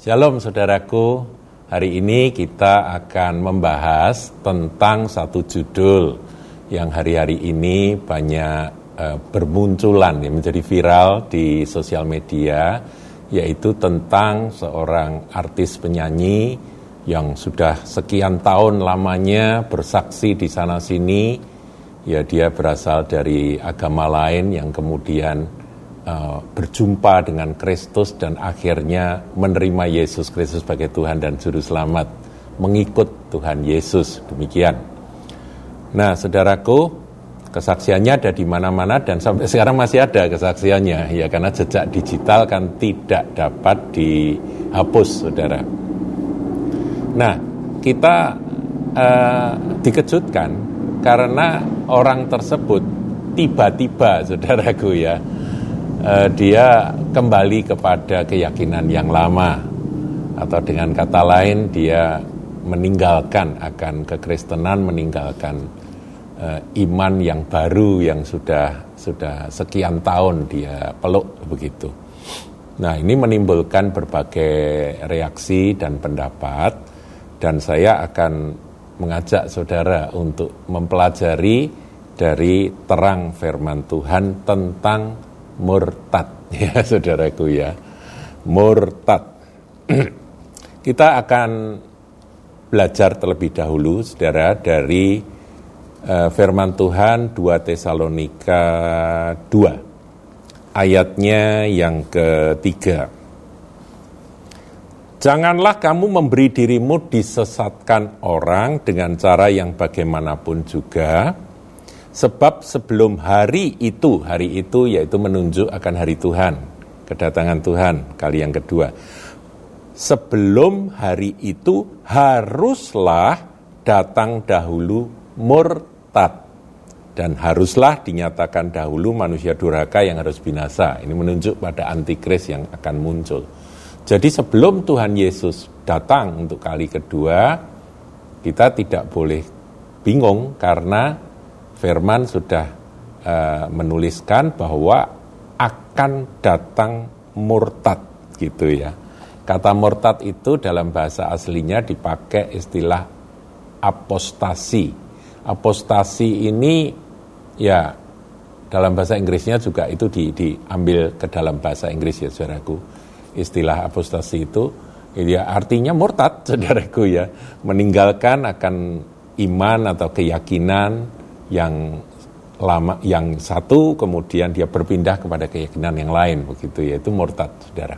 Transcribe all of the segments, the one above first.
Shalom saudaraku, hari ini kita akan membahas tentang satu judul yang hari-hari ini banyak uh, bermunculan, ya, menjadi viral di sosial media, yaitu tentang seorang artis penyanyi yang sudah sekian tahun lamanya bersaksi di sana-sini, ya dia berasal dari agama lain yang kemudian Uh, berjumpa dengan Kristus dan akhirnya menerima Yesus Kristus sebagai Tuhan dan Juru Selamat, mengikut Tuhan Yesus. Demikian. Nah, saudaraku, kesaksiannya ada di mana-mana dan sampai sekarang masih ada kesaksiannya, ya karena jejak digital kan tidak dapat dihapus, saudara. Nah, kita uh, dikejutkan karena orang tersebut tiba-tiba, saudaraku ya, uh, dia kembali kepada keyakinan yang lama atau dengan kata lain dia meninggalkan akan kekristenan meninggalkan uh, iman yang baru yang sudah sudah sekian tahun dia peluk begitu. Nah, ini menimbulkan berbagai reaksi dan pendapat dan saya akan mengajak saudara untuk mempelajari dari terang firman Tuhan tentang murtad. Ya saudaraku ya. Murtad. Kita akan belajar terlebih dahulu saudara dari uh, firman Tuhan 2 Tesalonika 2 ayatnya yang ketiga. Janganlah kamu memberi dirimu disesatkan orang dengan cara yang bagaimanapun juga, Sebab sebelum hari itu, hari itu yaitu menunjuk akan hari Tuhan, kedatangan Tuhan kali yang kedua. Sebelum hari itu haruslah datang dahulu murtad dan haruslah dinyatakan dahulu manusia durhaka yang harus binasa. Ini menunjuk pada antikris yang akan muncul. Jadi sebelum Tuhan Yesus datang untuk kali kedua, kita tidak boleh bingung karena Firman sudah uh, menuliskan bahwa akan datang murtad gitu ya. Kata murtad itu dalam bahasa aslinya dipakai istilah apostasi. Apostasi ini ya dalam bahasa Inggrisnya juga itu di, diambil ke dalam bahasa Inggris ya saudaraku. Istilah apostasi itu ya artinya murtad saudaraku ya. Meninggalkan akan iman atau keyakinan yang lama yang satu kemudian dia berpindah kepada keyakinan yang lain begitu yaitu murtad saudara.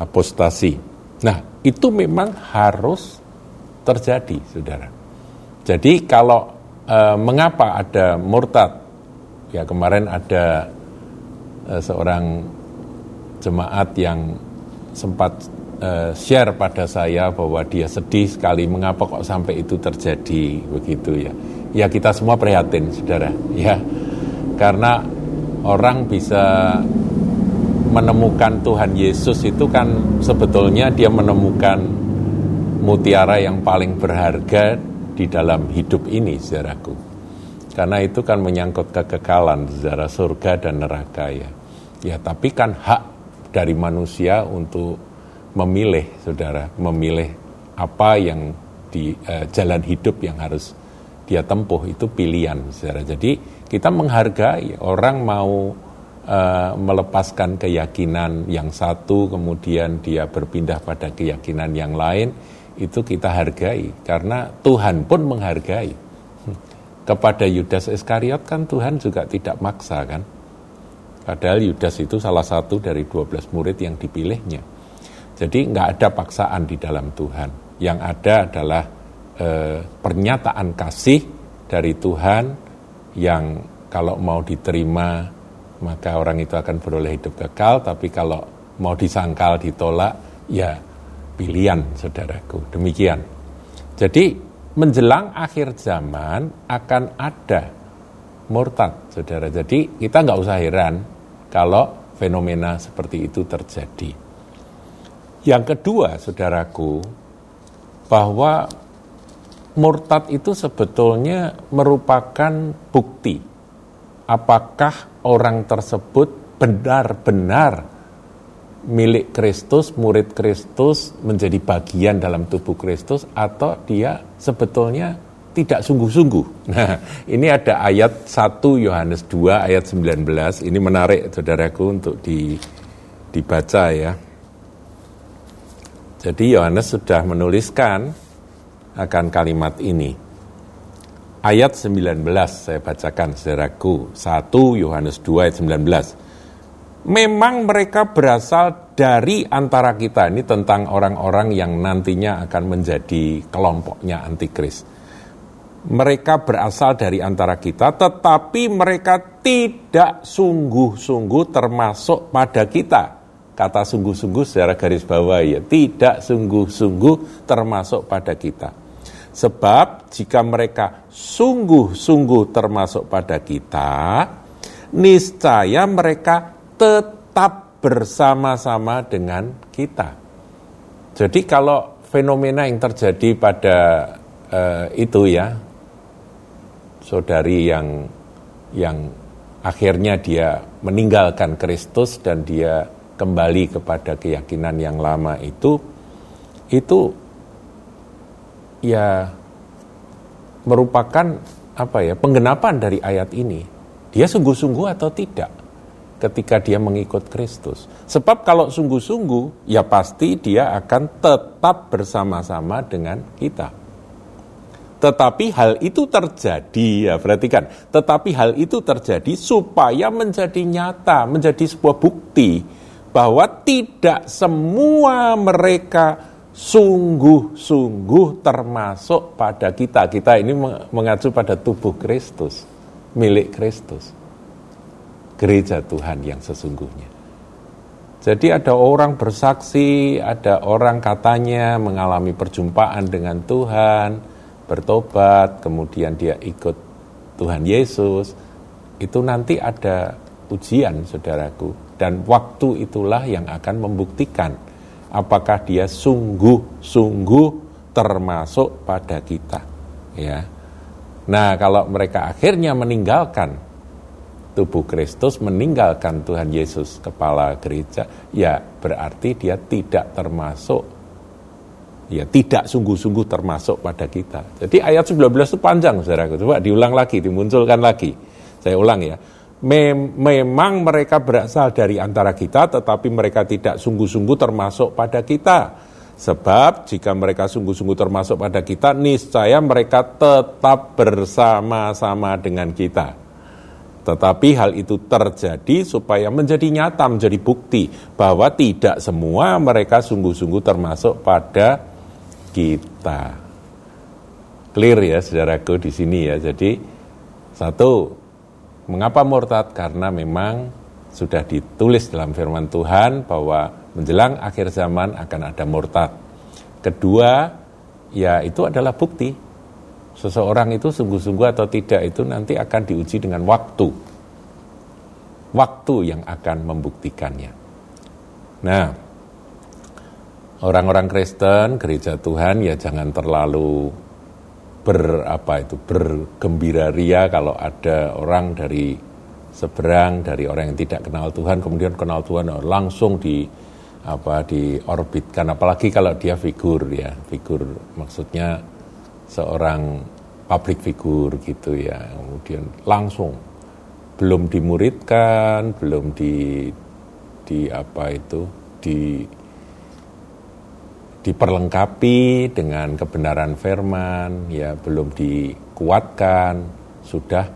Apostasi. Nah itu memang harus terjadi saudara. Jadi kalau e, mengapa ada murtad? Ya kemarin ada e, seorang jemaat yang sempat e, share pada saya bahwa dia sedih sekali mengapa kok sampai itu terjadi begitu ya ya kita semua prihatin, saudara. Ya, karena orang bisa menemukan Tuhan Yesus itu kan sebetulnya dia menemukan mutiara yang paling berharga di dalam hidup ini, saudaraku. Karena itu kan menyangkut kekekalan, saudara, surga dan neraka ya. Ya, tapi kan hak dari manusia untuk memilih, saudara, memilih apa yang di uh, jalan hidup yang harus dia tempuh itu pilihan saudara. Jadi kita menghargai orang mau uh, melepaskan keyakinan yang satu kemudian dia berpindah pada keyakinan yang lain itu kita hargai karena Tuhan pun menghargai. Kepada Yudas Iskariot kan Tuhan juga tidak maksa kan. Padahal Yudas itu salah satu dari 12 murid yang dipilihnya. Jadi nggak ada paksaan di dalam Tuhan. Yang ada adalah eh, pernyataan kasih dari Tuhan yang kalau mau diterima maka orang itu akan beroleh hidup kekal, tapi kalau mau disangkal, ditolak, ya pilihan saudaraku. Demikian. Jadi menjelang akhir zaman akan ada murtad, saudara. Jadi kita nggak usah heran kalau fenomena seperti itu terjadi. Yang kedua, saudaraku, bahwa murtad itu sebetulnya merupakan bukti apakah orang tersebut benar-benar milik Kristus, murid Kristus, menjadi bagian dalam tubuh Kristus, atau dia sebetulnya tidak sungguh-sungguh. Nah, ini ada ayat 1 Yohanes 2 ayat 19. Ini menarik saudaraku untuk di, dibaca ya. Jadi Yohanes sudah menuliskan akan kalimat ini. Ayat 19 saya bacakan saudaraku. 1 Yohanes 2 ayat 19 memang mereka berasal dari antara kita. Ini tentang orang-orang yang nantinya akan menjadi kelompoknya antikris. Mereka berasal dari antara kita, tetapi mereka tidak sungguh-sungguh termasuk pada kita. Kata sungguh-sungguh secara garis bawah ya, tidak sungguh-sungguh termasuk pada kita. Sebab jika mereka sungguh-sungguh termasuk pada kita, niscaya mereka tetap bersama-sama dengan kita. Jadi kalau fenomena yang terjadi pada uh, itu ya, saudari yang yang akhirnya dia meninggalkan Kristus dan dia kembali kepada keyakinan yang lama itu, itu ya merupakan apa ya penggenapan dari ayat ini. Dia sungguh-sungguh atau tidak? ketika dia mengikut Kristus. Sebab kalau sungguh-sungguh, ya pasti dia akan tetap bersama-sama dengan kita. Tetapi hal itu terjadi, ya perhatikan, tetapi hal itu terjadi supaya menjadi nyata, menjadi sebuah bukti bahwa tidak semua mereka sungguh-sungguh termasuk pada kita. Kita ini mengacu pada tubuh Kristus, milik Kristus gereja Tuhan yang sesungguhnya. Jadi ada orang bersaksi, ada orang katanya mengalami perjumpaan dengan Tuhan, bertobat, kemudian dia ikut Tuhan Yesus. Itu nanti ada ujian, saudaraku. Dan waktu itulah yang akan membuktikan apakah dia sungguh-sungguh termasuk pada kita. Ya. Nah, kalau mereka akhirnya meninggalkan tubuh Kristus meninggalkan Tuhan Yesus kepala gereja, ya berarti dia tidak termasuk ya tidak sungguh-sungguh termasuk pada kita. Jadi ayat 19 itu panjang saudara. Coba diulang lagi, dimunculkan lagi. Saya ulang ya. Mem memang mereka berasal dari antara kita tetapi mereka tidak sungguh-sungguh termasuk pada kita. Sebab jika mereka sungguh-sungguh termasuk pada kita, niscaya mereka tetap bersama-sama dengan kita. Tetapi hal itu terjadi supaya menjadi nyata, menjadi bukti bahwa tidak semua mereka sungguh-sungguh termasuk pada kita. Clear ya saudaraku di sini ya. Jadi satu, mengapa murtad? Karena memang sudah ditulis dalam firman Tuhan bahwa menjelang akhir zaman akan ada murtad. Kedua, ya itu adalah bukti seseorang itu sungguh-sungguh atau tidak itu nanti akan diuji dengan waktu. Waktu yang akan membuktikannya. Nah, orang-orang Kristen, gereja Tuhan ya jangan terlalu ber apa itu bergembira ria kalau ada orang dari seberang dari orang yang tidak kenal Tuhan kemudian kenal Tuhan langsung di apa diorbitkan. Apalagi kalau dia figur ya. Figur maksudnya seorang public figure gitu ya. Kemudian langsung belum dimuridkan belum di di apa itu di diperlengkapi dengan kebenaran firman ya belum dikuatkan sudah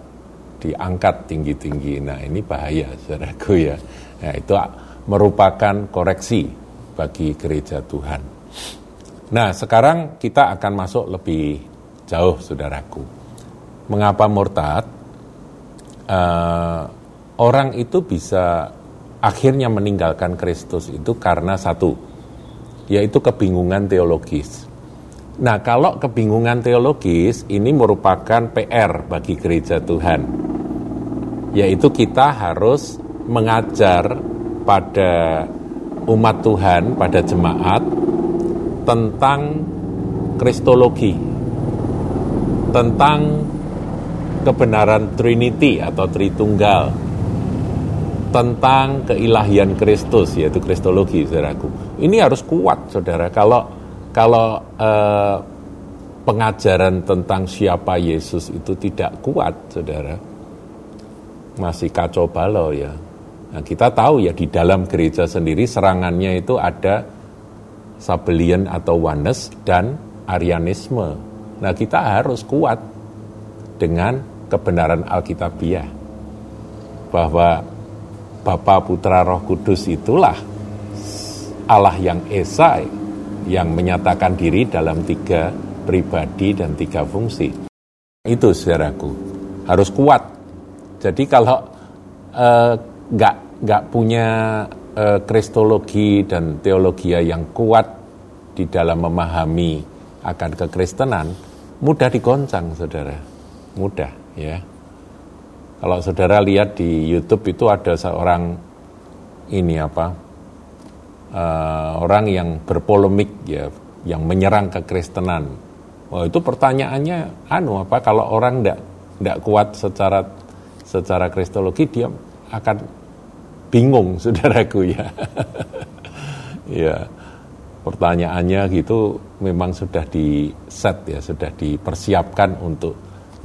diangkat tinggi-tinggi nah ini bahaya saudaraku ya nah, itu merupakan koreksi bagi gereja Tuhan Nah, sekarang kita akan masuk lebih jauh, saudaraku. Mengapa murtad? Uh, orang itu bisa akhirnya meninggalkan Kristus itu karena satu, yaitu kebingungan teologis. Nah, kalau kebingungan teologis ini merupakan PR bagi gereja Tuhan, yaitu kita harus mengajar pada umat Tuhan, pada jemaat, tentang kristologi, tentang kebenaran Trinity atau Tritunggal, tentang keilahian Kristus yaitu kristologi saudaraku. Ini harus kuat saudara. Kalau kalau eh, pengajaran tentang siapa Yesus itu tidak kuat saudara, masih kacau balau ya. Nah, kita tahu ya di dalam gereja sendiri serangannya itu ada Sabelian atau Wanes dan Arianisme. Nah kita harus kuat dengan kebenaran Alkitabiah bahwa Bapa Putra Roh Kudus itulah Allah yang Esa yang menyatakan diri dalam tiga pribadi dan tiga fungsi. Itu saudaraku, harus kuat. Jadi kalau eh, nggak uh, nggak punya uh, kristologi dan teologi yang kuat di dalam memahami akan kekristenan, mudah digoncang, saudara. Mudah, ya. Kalau saudara lihat di YouTube itu ada seorang ini apa uh, orang yang berpolemik ya, yang menyerang kekristenan. Oh itu pertanyaannya, anu apa kalau orang tidak tidak kuat secara secara kristologi dia akan bingung, saudaraku ya. ya pertanyaannya gitu memang sudah di set ya, sudah dipersiapkan untuk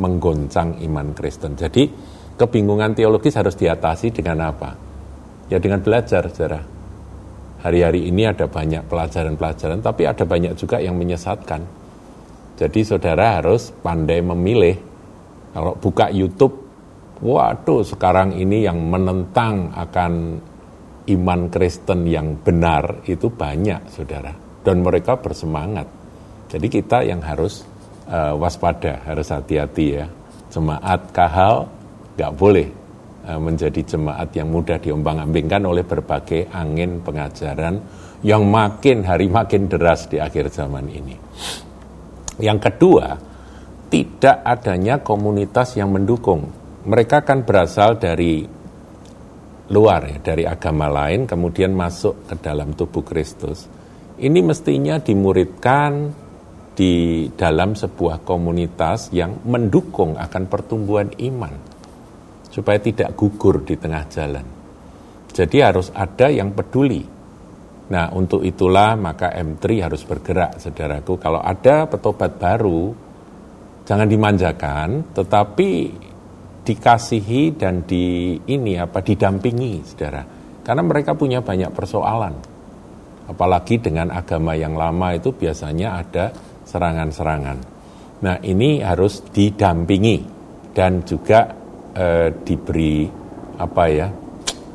menggoncang iman Kristen. Jadi kebingungan teologis harus diatasi dengan apa? Ya dengan belajar sejarah. Hari-hari ini ada banyak pelajaran-pelajaran, tapi ada banyak juga yang menyesatkan. Jadi saudara harus pandai memilih. Kalau buka YouTube, waduh sekarang ini yang menentang akan iman Kristen yang benar itu banyak, saudara. Dan mereka bersemangat. Jadi kita yang harus uh, waspada, harus hati-hati ya. Jemaat kahal nggak boleh uh, menjadi jemaat yang mudah diombang-ambingkan oleh berbagai angin pengajaran yang makin hari makin deras di akhir zaman ini. Yang kedua, tidak adanya komunitas yang mendukung. Mereka kan berasal dari luar ya, dari agama lain kemudian masuk ke dalam tubuh Kristus. Ini mestinya dimuridkan di dalam sebuah komunitas yang mendukung akan pertumbuhan iman supaya tidak gugur di tengah jalan. Jadi harus ada yang peduli. Nah, untuk itulah maka M3 harus bergerak, saudaraku. Kalau ada petobat baru, jangan dimanjakan, tetapi dikasihi dan di ini apa didampingi, saudara. Karena mereka punya banyak persoalan. Apalagi dengan agama yang lama itu biasanya ada serangan-serangan. Nah, ini harus didampingi dan juga eh, diberi apa ya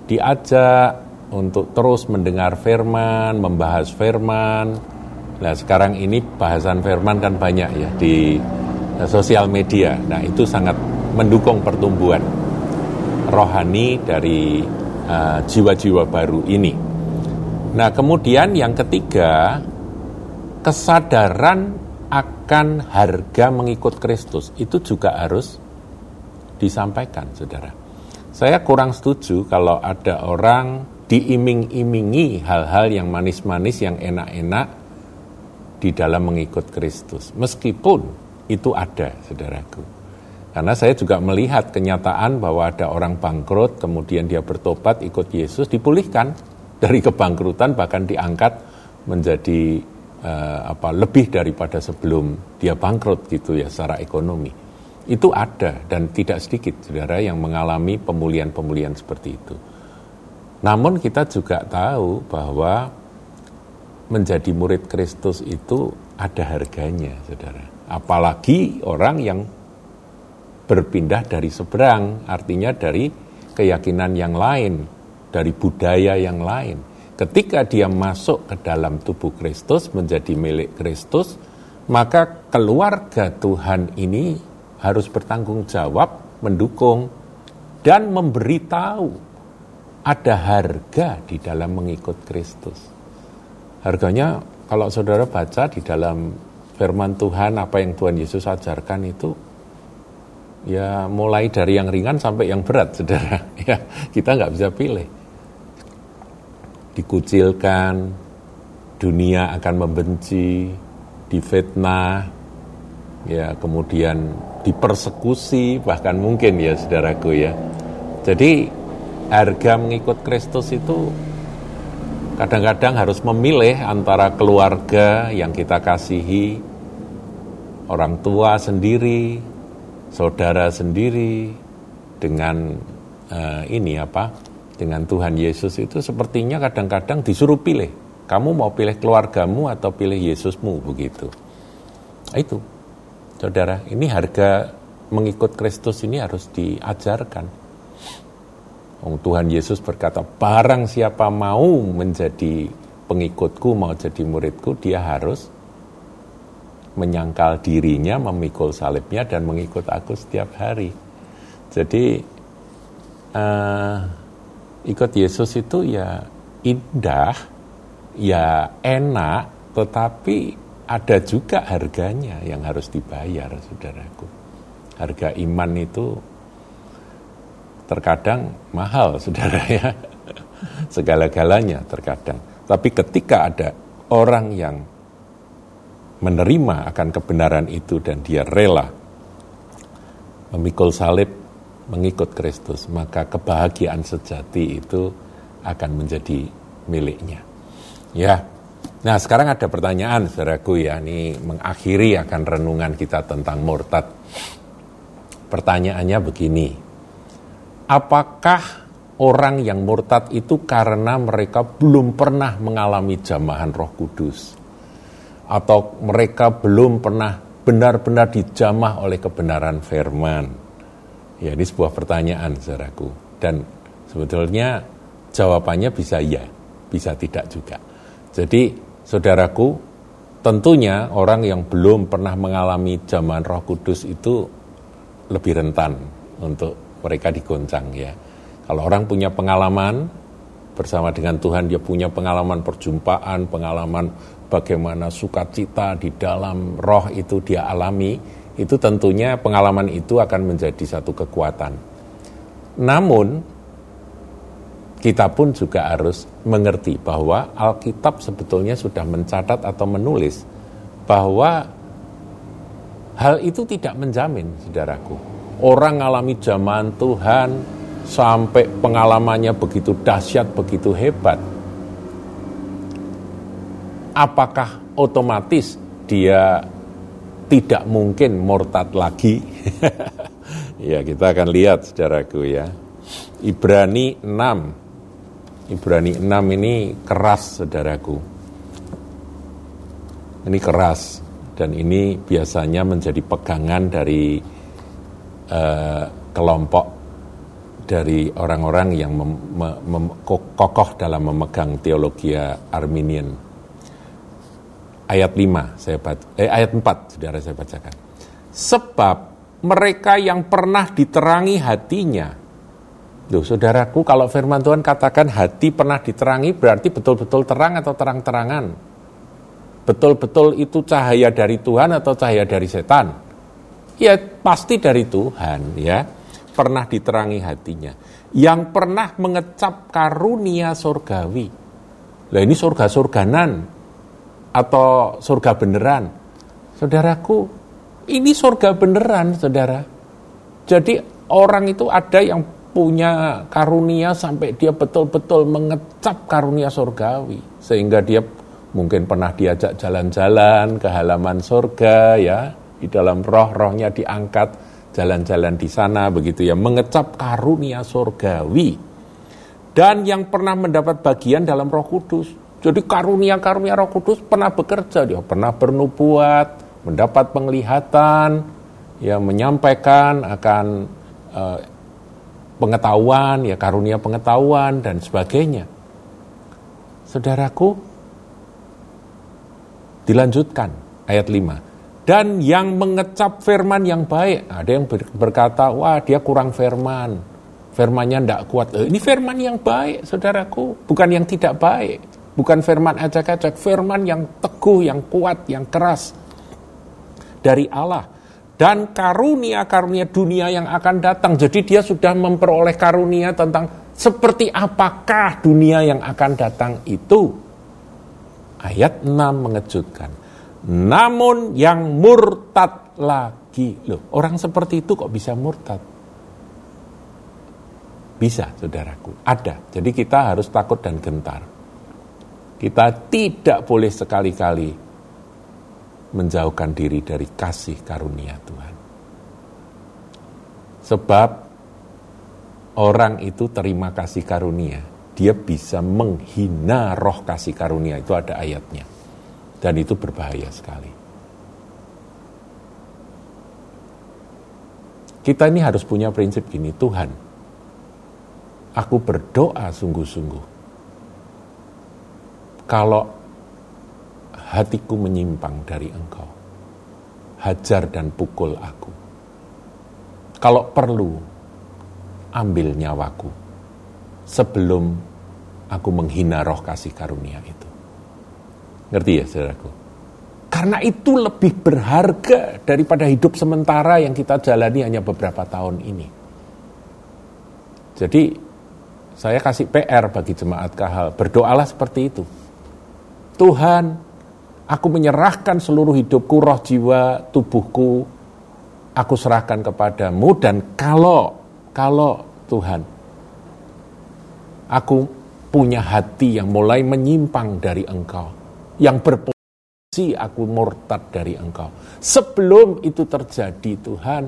diajak untuk terus mendengar firman, membahas firman. Nah sekarang ini bahasan firman kan banyak ya di eh, sosial media. Nah itu sangat mendukung pertumbuhan rohani dari eh, jiwa-jiwa uh, baru ini. Nah kemudian yang ketiga kesadaran akan harga mengikut Kristus itu juga harus disampaikan, saudara. Saya kurang setuju kalau ada orang diiming-imingi hal-hal yang manis-manis, yang enak-enak di dalam mengikut Kristus. Meskipun itu ada, saudaraku. Karena saya juga melihat kenyataan bahwa ada orang bangkrut, kemudian dia bertobat ikut Yesus, dipulihkan dari kebangkrutan, bahkan diangkat menjadi uh, apa lebih daripada sebelum dia bangkrut gitu ya secara ekonomi. Itu ada dan tidak sedikit saudara yang mengalami pemulihan-pemulihan seperti itu. Namun kita juga tahu bahwa menjadi murid Kristus itu ada harganya, saudara. Apalagi orang yang berpindah dari seberang, artinya dari keyakinan yang lain, dari budaya yang lain. Ketika dia masuk ke dalam tubuh Kristus, menjadi milik Kristus, maka keluarga Tuhan ini harus bertanggung jawab, mendukung, dan memberitahu ada harga di dalam mengikut Kristus. Harganya kalau saudara baca di dalam firman Tuhan apa yang Tuhan Yesus ajarkan itu ya mulai dari yang ringan sampai yang berat saudara ya kita nggak bisa pilih dikucilkan dunia akan membenci difitnah ya kemudian dipersekusi bahkan mungkin ya saudaraku ya. Jadi harga mengikut Kristus itu kadang-kadang harus memilih antara keluarga yang kita kasihi, orang tua sendiri, saudara sendiri, dengan uh, ini apa, dengan Tuhan Yesus itu sepertinya kadang-kadang disuruh pilih. Kamu mau pilih keluargamu atau pilih Yesusmu begitu. Itu, saudara, ini harga mengikut Kristus ini harus diajarkan. Oh, Tuhan Yesus berkata, barang siapa mau menjadi pengikutku, mau jadi muridku, dia harus menyangkal dirinya, memikul salibnya, dan mengikut aku setiap hari. Jadi, uh, ikut Yesus itu ya indah, ya enak, tetapi ada juga harganya yang harus dibayar, saudaraku. Harga iman itu terkadang mahal, saudara ya. Segala-galanya terkadang. Tapi ketika ada orang yang menerima akan kebenaran itu dan dia rela memikul salib, mengikut Kristus, maka kebahagiaan sejati itu akan menjadi miliknya. Ya, nah sekarang ada pertanyaan, saudaraku ya, ini mengakhiri akan renungan kita tentang murtad. Pertanyaannya begini, apakah orang yang murtad itu karena mereka belum pernah mengalami jamahan Roh Kudus atau mereka belum pernah benar-benar dijamah oleh kebenaran firman? Ya, ini sebuah pertanyaan, saudaraku. Dan sebetulnya jawabannya bisa ya, bisa tidak juga. Jadi, saudaraku, tentunya orang yang belum pernah mengalami zaman Roh Kudus itu lebih rentan untuk mereka digoncang ya. Kalau orang punya pengalaman bersama dengan Tuhan, dia punya pengalaman perjumpaan, pengalaman bagaimana sukacita di dalam roh itu dia alami, itu tentunya pengalaman itu akan menjadi satu kekuatan. Namun, kita pun juga harus mengerti bahwa Alkitab sebetulnya sudah mencatat atau menulis bahwa hal itu tidak menjamin, saudaraku orang alami zaman Tuhan sampai pengalamannya begitu dahsyat, begitu hebat, apakah otomatis dia tidak mungkin murtad lagi? ya, kita akan lihat saudaraku ya. Ibrani 6. Ibrani 6 ini keras saudaraku. Ini keras dan ini biasanya menjadi pegangan dari uh, kelompok dari orang-orang yang mem, mem, mem, kokoh dalam memegang teologi Arminian. Ayat 5 saya baca, eh, ayat 4 Saudara saya bacakan. Sebab mereka yang pernah diterangi hatinya. Loh, saudaraku, kalau firman Tuhan katakan hati pernah diterangi berarti betul-betul terang atau terang-terangan. Betul-betul itu cahaya dari Tuhan atau cahaya dari setan? Ya pasti dari Tuhan ya. Pernah diterangi hatinya. Yang pernah mengecap karunia surgawi. Lah ini surga-surganan atau surga beneran. Saudaraku, ini surga beneran, saudara. Jadi orang itu ada yang punya karunia sampai dia betul-betul mengecap karunia surgawi. Sehingga dia mungkin pernah diajak jalan-jalan ke halaman surga ya di dalam roh-rohnya diangkat jalan-jalan di sana begitu ya mengecap karunia surgawi dan yang pernah mendapat bagian dalam Roh Kudus. Jadi karunia-karunia Roh Kudus pernah bekerja dia pernah bernubuat, mendapat penglihatan, ya menyampaikan akan uh, pengetahuan, ya karunia pengetahuan dan sebagainya. Saudaraku, dilanjutkan ayat 5 dan yang mengecap firman yang baik. Ada yang berkata, wah dia kurang firman, firmannya tidak kuat. Eh, ini firman yang baik, saudaraku, bukan yang tidak baik. Bukan firman acak-acak, firman yang teguh, yang kuat, yang keras dari Allah. Dan karunia-karunia dunia yang akan datang. Jadi dia sudah memperoleh karunia tentang seperti apakah dunia yang akan datang itu. Ayat 6 mengejutkan namun yang murtad lagi. Loh, orang seperti itu kok bisa murtad? Bisa, saudaraku. Ada. Jadi kita harus takut dan gentar. Kita tidak boleh sekali-kali menjauhkan diri dari kasih karunia Tuhan. Sebab orang itu terima kasih karunia, dia bisa menghina roh kasih karunia. Itu ada ayatnya. Dan itu berbahaya sekali. Kita ini harus punya prinsip gini, Tuhan, aku berdoa sungguh-sungguh. Kalau hatiku menyimpang dari engkau, hajar dan pukul aku. Kalau perlu, ambil nyawaku sebelum aku menghina roh kasih karunia itu. Ngerti ya saudaraku? Karena itu lebih berharga daripada hidup sementara yang kita jalani hanya beberapa tahun ini. Jadi saya kasih PR bagi jemaat kahal, berdoalah seperti itu. Tuhan, aku menyerahkan seluruh hidupku, roh jiwa, tubuhku, aku serahkan kepadamu dan kalau, kalau Tuhan, aku punya hati yang mulai menyimpang dari engkau, yang berpotensi aku murtad dari engkau. Sebelum itu terjadi Tuhan,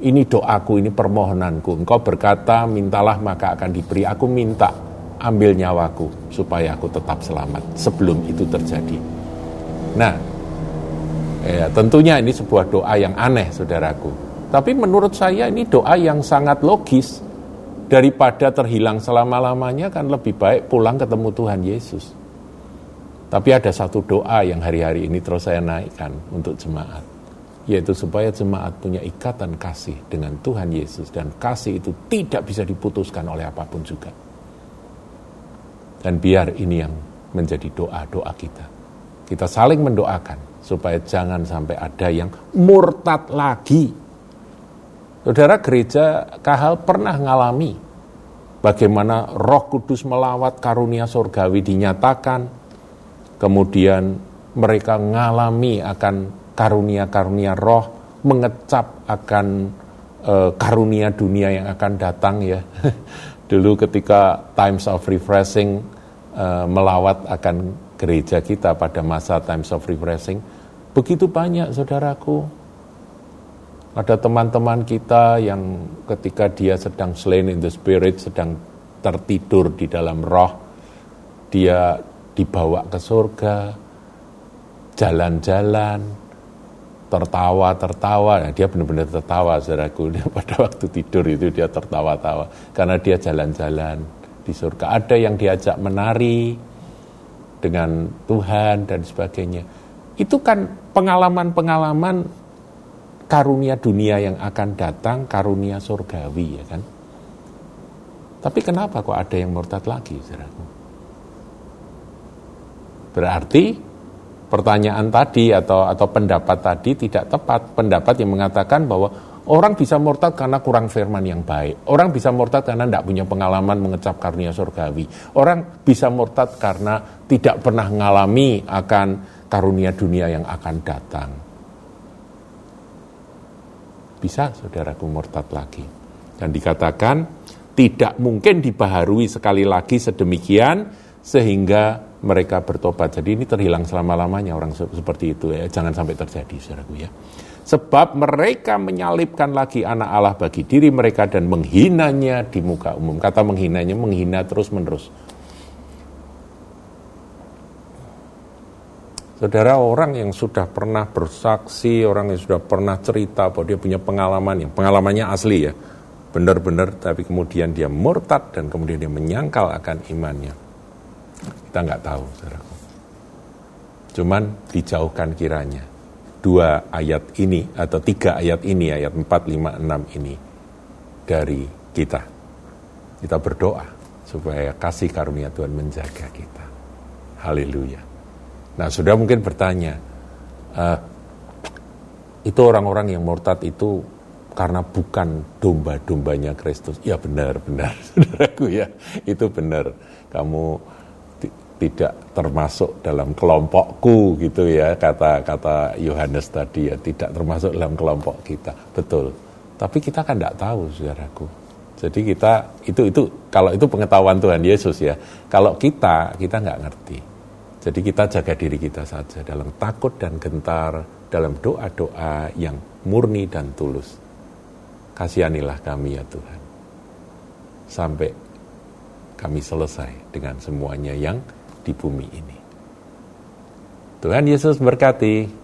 ini doaku, ini permohonanku. Engkau berkata, mintalah maka akan diberi. Aku minta, ambil nyawaku supaya aku tetap selamat sebelum itu terjadi. Nah, ya, tentunya ini sebuah doa yang aneh, saudaraku. Tapi menurut saya ini doa yang sangat logis. Daripada terhilang selama-lamanya kan lebih baik pulang ketemu Tuhan Yesus. Tapi ada satu doa yang hari-hari ini terus saya naikkan untuk jemaat. Yaitu supaya jemaat punya ikatan kasih dengan Tuhan Yesus. Dan kasih itu tidak bisa diputuskan oleh apa pun juga. Dan biar ini yang menjadi doa-doa kita. Kita saling mendoakan supaya jangan sampai ada yang murtad lagi. Saudara gereja Kahal pernah ngalami bagaimana Roh Kudus melawat karunia surgawi dinyatakan kemudian mereka mengalami akan karunia-karunia roh, mengecap akan e, karunia dunia yang akan datang ya. Dulu ketika Times of Refreshing e, melawat akan gereja kita pada masa Times of Refreshing, begitu banyak saudaraku. Ada teman-teman kita yang ketika dia sedang slain in the spirit, sedang tertidur di dalam roh, dia dibawa ke surga, jalan-jalan, tertawa-tertawa. Nah, dia benar-benar tertawa, saudaraku. Pada waktu tidur itu dia tertawa-tawa. Karena dia jalan-jalan di surga. Ada yang diajak menari dengan Tuhan dan sebagainya. Itu kan pengalaman-pengalaman karunia dunia yang akan datang, karunia surgawi, ya kan? Tapi kenapa kok ada yang murtad lagi, saudaraku? Berarti pertanyaan tadi atau atau pendapat tadi tidak tepat. Pendapat yang mengatakan bahwa orang bisa murtad karena kurang firman yang baik. Orang bisa murtad karena tidak punya pengalaman mengecap karunia surgawi. Orang bisa murtad karena tidak pernah mengalami akan karunia dunia yang akan datang. Bisa saudaraku murtad lagi. Dan dikatakan tidak mungkin dibaharui sekali lagi sedemikian sehingga mereka bertobat. Jadi ini terhilang selama-lamanya orang seperti itu ya. Jangan sampai terjadi, saudaraku ya. Sebab mereka menyalibkan lagi anak Allah bagi diri mereka dan menghinanya di muka umum. Kata menghinanya, menghina terus-menerus. Saudara orang yang sudah pernah bersaksi, orang yang sudah pernah cerita bahwa dia punya pengalaman yang pengalamannya asli ya. Benar-benar tapi kemudian dia murtad dan kemudian dia menyangkal akan imannya kita nggak tahu, saudaraku. Cuman dijauhkan kiranya dua ayat ini atau tiga ayat ini, ayat 4, 5, 6 ini dari kita. Kita berdoa supaya kasih karunia Tuhan menjaga kita. Haleluya. Nah, sudah mungkin bertanya, uh, itu orang-orang yang murtad itu karena bukan domba-dombanya Kristus. Ya benar, benar, saudaraku ya, itu benar. Kamu tidak termasuk dalam kelompokku gitu ya kata kata Yohanes tadi ya tidak termasuk dalam kelompok kita betul tapi kita kan tidak tahu saudaraku Jadi kita itu itu kalau itu pengetahuan Tuhan Yesus ya. Kalau kita kita nggak ngerti. Jadi kita jaga diri kita saja dalam takut dan gentar, dalam doa-doa yang murni dan tulus. Kasihanilah kami ya Tuhan. Sampai kami selesai dengan semuanya yang di bumi ini. Tuhan Yesus berkati.